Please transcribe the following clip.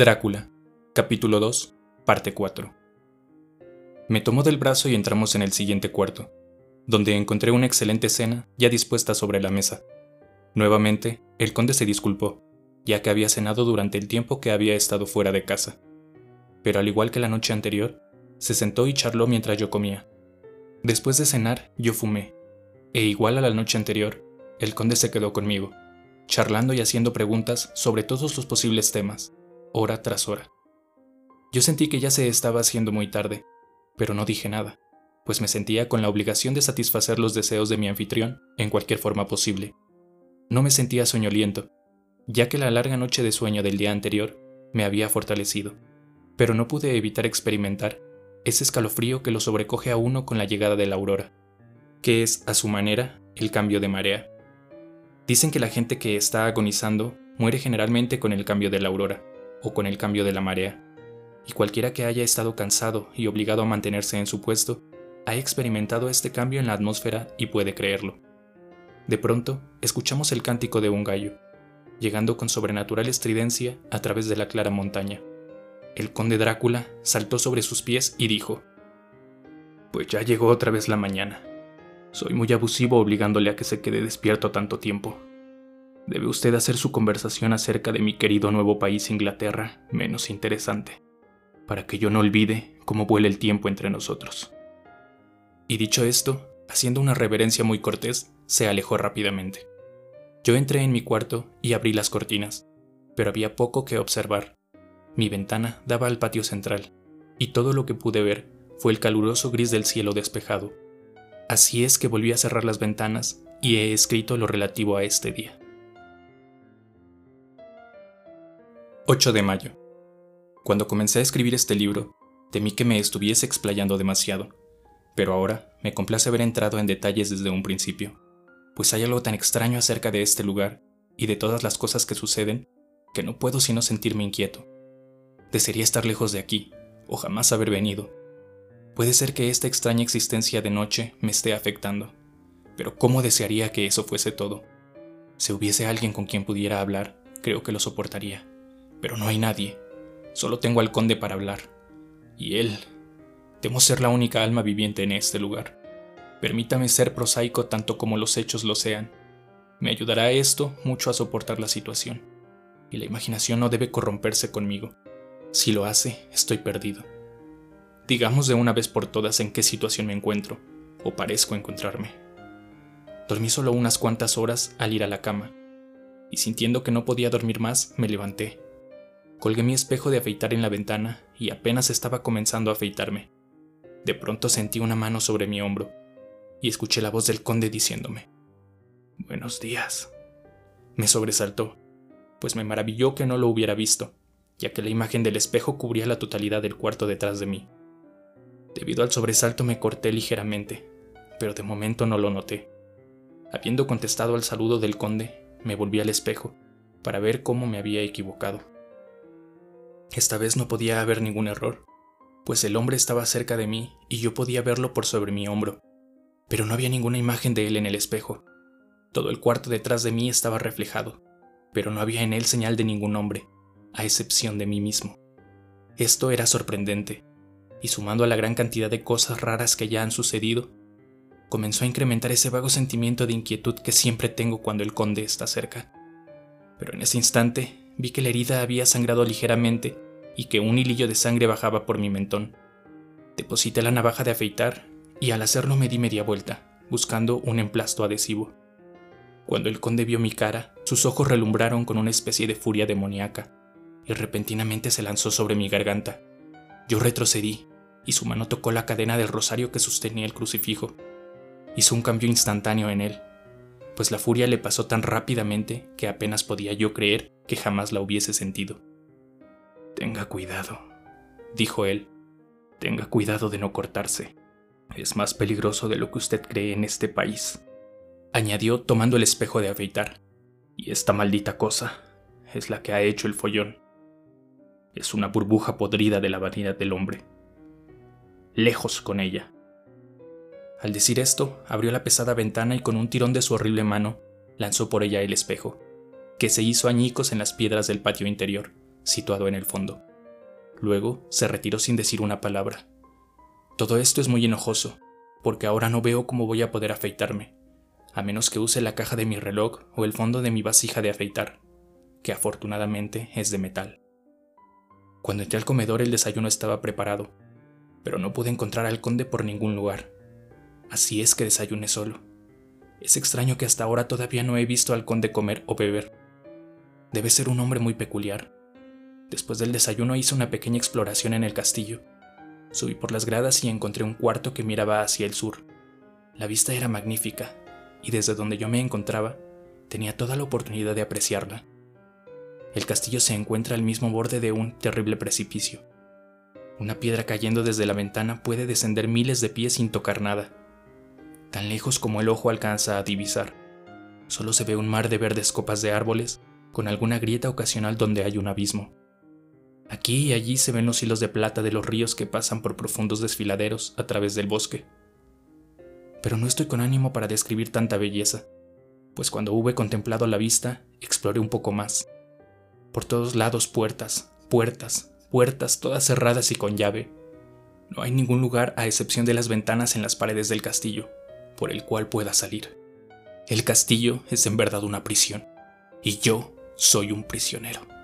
Drácula, capítulo 2, parte 4. Me tomó del brazo y entramos en el siguiente cuarto, donde encontré una excelente cena ya dispuesta sobre la mesa. Nuevamente, el conde se disculpó, ya que había cenado durante el tiempo que había estado fuera de casa. Pero al igual que la noche anterior, se sentó y charló mientras yo comía. Después de cenar, yo fumé, e igual a la noche anterior, el conde se quedó conmigo, charlando y haciendo preguntas sobre todos los posibles temas hora tras hora. Yo sentí que ya se estaba haciendo muy tarde, pero no dije nada, pues me sentía con la obligación de satisfacer los deseos de mi anfitrión en cualquier forma posible. No me sentía soñoliento, ya que la larga noche de sueño del día anterior me había fortalecido, pero no pude evitar experimentar ese escalofrío que lo sobrecoge a uno con la llegada de la aurora, que es, a su manera, el cambio de marea. Dicen que la gente que está agonizando muere generalmente con el cambio de la aurora, o con el cambio de la marea, y cualquiera que haya estado cansado y obligado a mantenerse en su puesto, ha experimentado este cambio en la atmósfera y puede creerlo. De pronto, escuchamos el cántico de un gallo, llegando con sobrenatural estridencia a través de la clara montaña. El conde Drácula saltó sobre sus pies y dijo, Pues ya llegó otra vez la mañana. Soy muy abusivo obligándole a que se quede despierto tanto tiempo. Debe usted hacer su conversación acerca de mi querido nuevo país Inglaterra menos interesante, para que yo no olvide cómo vuela el tiempo entre nosotros. Y dicho esto, haciendo una reverencia muy cortés, se alejó rápidamente. Yo entré en mi cuarto y abrí las cortinas, pero había poco que observar. Mi ventana daba al patio central, y todo lo que pude ver fue el caluroso gris del cielo despejado. Así es que volví a cerrar las ventanas y he escrito lo relativo a este día. 8 de mayo. Cuando comencé a escribir este libro, temí que me estuviese explayando demasiado, pero ahora me complace haber entrado en detalles desde un principio, pues hay algo tan extraño acerca de este lugar y de todas las cosas que suceden que no puedo sino sentirme inquieto. Desearía estar lejos de aquí, o jamás haber venido. Puede ser que esta extraña existencia de noche me esté afectando, pero ¿cómo desearía que eso fuese todo? Si hubiese alguien con quien pudiera hablar, creo que lo soportaría pero no hay nadie. Solo tengo al conde para hablar. Y él. Temo ser la única alma viviente en este lugar. Permítame ser prosaico tanto como los hechos lo sean. Me ayudará esto mucho a soportar la situación. Y la imaginación no debe corromperse conmigo. Si lo hace, estoy perdido. Digamos de una vez por todas en qué situación me encuentro, o parezco encontrarme. Dormí solo unas cuantas horas al ir a la cama, y sintiendo que no podía dormir más, me levanté Colgué mi espejo de afeitar en la ventana y apenas estaba comenzando a afeitarme. De pronto sentí una mano sobre mi hombro y escuché la voz del conde diciéndome, Buenos días. Me sobresaltó, pues me maravilló que no lo hubiera visto, ya que la imagen del espejo cubría la totalidad del cuarto detrás de mí. Debido al sobresalto me corté ligeramente, pero de momento no lo noté. Habiendo contestado al saludo del conde, me volví al espejo para ver cómo me había equivocado. Esta vez no podía haber ningún error, pues el hombre estaba cerca de mí y yo podía verlo por sobre mi hombro, pero no había ninguna imagen de él en el espejo. Todo el cuarto detrás de mí estaba reflejado, pero no había en él señal de ningún hombre, a excepción de mí mismo. Esto era sorprendente, y sumando a la gran cantidad de cosas raras que ya han sucedido, comenzó a incrementar ese vago sentimiento de inquietud que siempre tengo cuando el conde está cerca. Pero en ese instante vi que la herida había sangrado ligeramente y que un hilillo de sangre bajaba por mi mentón. Deposité la navaja de afeitar y al hacerlo me di media vuelta, buscando un emplasto adhesivo. Cuando el conde vio mi cara, sus ojos relumbraron con una especie de furia demoníaca, y repentinamente se lanzó sobre mi garganta. Yo retrocedí, y su mano tocó la cadena del rosario que sostenía el crucifijo. Hizo un cambio instantáneo en él, pues la furia le pasó tan rápidamente que apenas podía yo creer que jamás la hubiese sentido. Tenga cuidado, dijo él. Tenga cuidado de no cortarse. Es más peligroso de lo que usted cree en este país, añadió tomando el espejo de afeitar. Y esta maldita cosa es la que ha hecho el follón. Es una burbuja podrida de la vanidad del hombre. Lejos con ella. Al decir esto, abrió la pesada ventana y con un tirón de su horrible mano lanzó por ella el espejo, que se hizo añicos en las piedras del patio interior, situado en el fondo. Luego se retiró sin decir una palabra. Todo esto es muy enojoso, porque ahora no veo cómo voy a poder afeitarme, a menos que use la caja de mi reloj o el fondo de mi vasija de afeitar, que afortunadamente es de metal. Cuando entré al comedor el desayuno estaba preparado, pero no pude encontrar al conde por ningún lugar. Así es que desayuné solo. Es extraño que hasta ahora todavía no he visto al conde comer o beber. Debe ser un hombre muy peculiar. Después del desayuno hice una pequeña exploración en el castillo. Subí por las gradas y encontré un cuarto que miraba hacia el sur. La vista era magnífica, y desde donde yo me encontraba, tenía toda la oportunidad de apreciarla. El castillo se encuentra al mismo borde de un terrible precipicio. Una piedra cayendo desde la ventana puede descender miles de pies sin tocar nada, tan lejos como el ojo alcanza a divisar. Solo se ve un mar de verdes copas de árboles, con alguna grieta ocasional donde hay un abismo. Aquí y allí se ven los hilos de plata de los ríos que pasan por profundos desfiladeros a través del bosque. Pero no estoy con ánimo para describir tanta belleza, pues cuando hube contemplado la vista, exploré un poco más. Por todos lados puertas, puertas, puertas, todas cerradas y con llave. No hay ningún lugar a excepción de las ventanas en las paredes del castillo, por el cual pueda salir. El castillo es en verdad una prisión, y yo soy un prisionero.